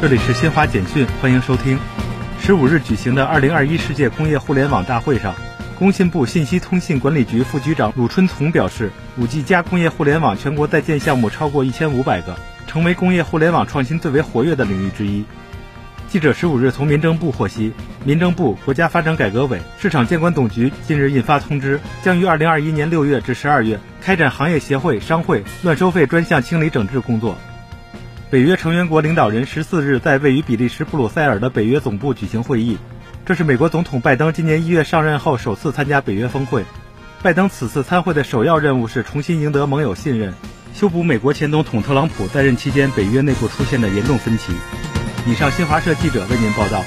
这里是新华简讯，欢迎收听。十五日举行的二零二一世界工业互联网大会上，工信部信息通信管理局副局长鲁春从表示，五 G 加工业互联网全国在建项目超过一千五百个，成为工业互联网创新最为活跃的领域之一。记者十五日从民政部获悉，民政部、国家发展改革委、市场监管总局近日印发通知，将于二零二一年六月至十二月开展行业协会、商会乱收费专项清理整治工作。北约成员国领导人十四日在位于比利时布鲁塞尔的北约总部举行会议，这是美国总统拜登今年一月上任后首次参加北约峰会。拜登此次参会的首要任务是重新赢得盟友信任，修补美国前总统特朗普在任期间北约内部出现的严重分歧。以上，新华社记者为您报道。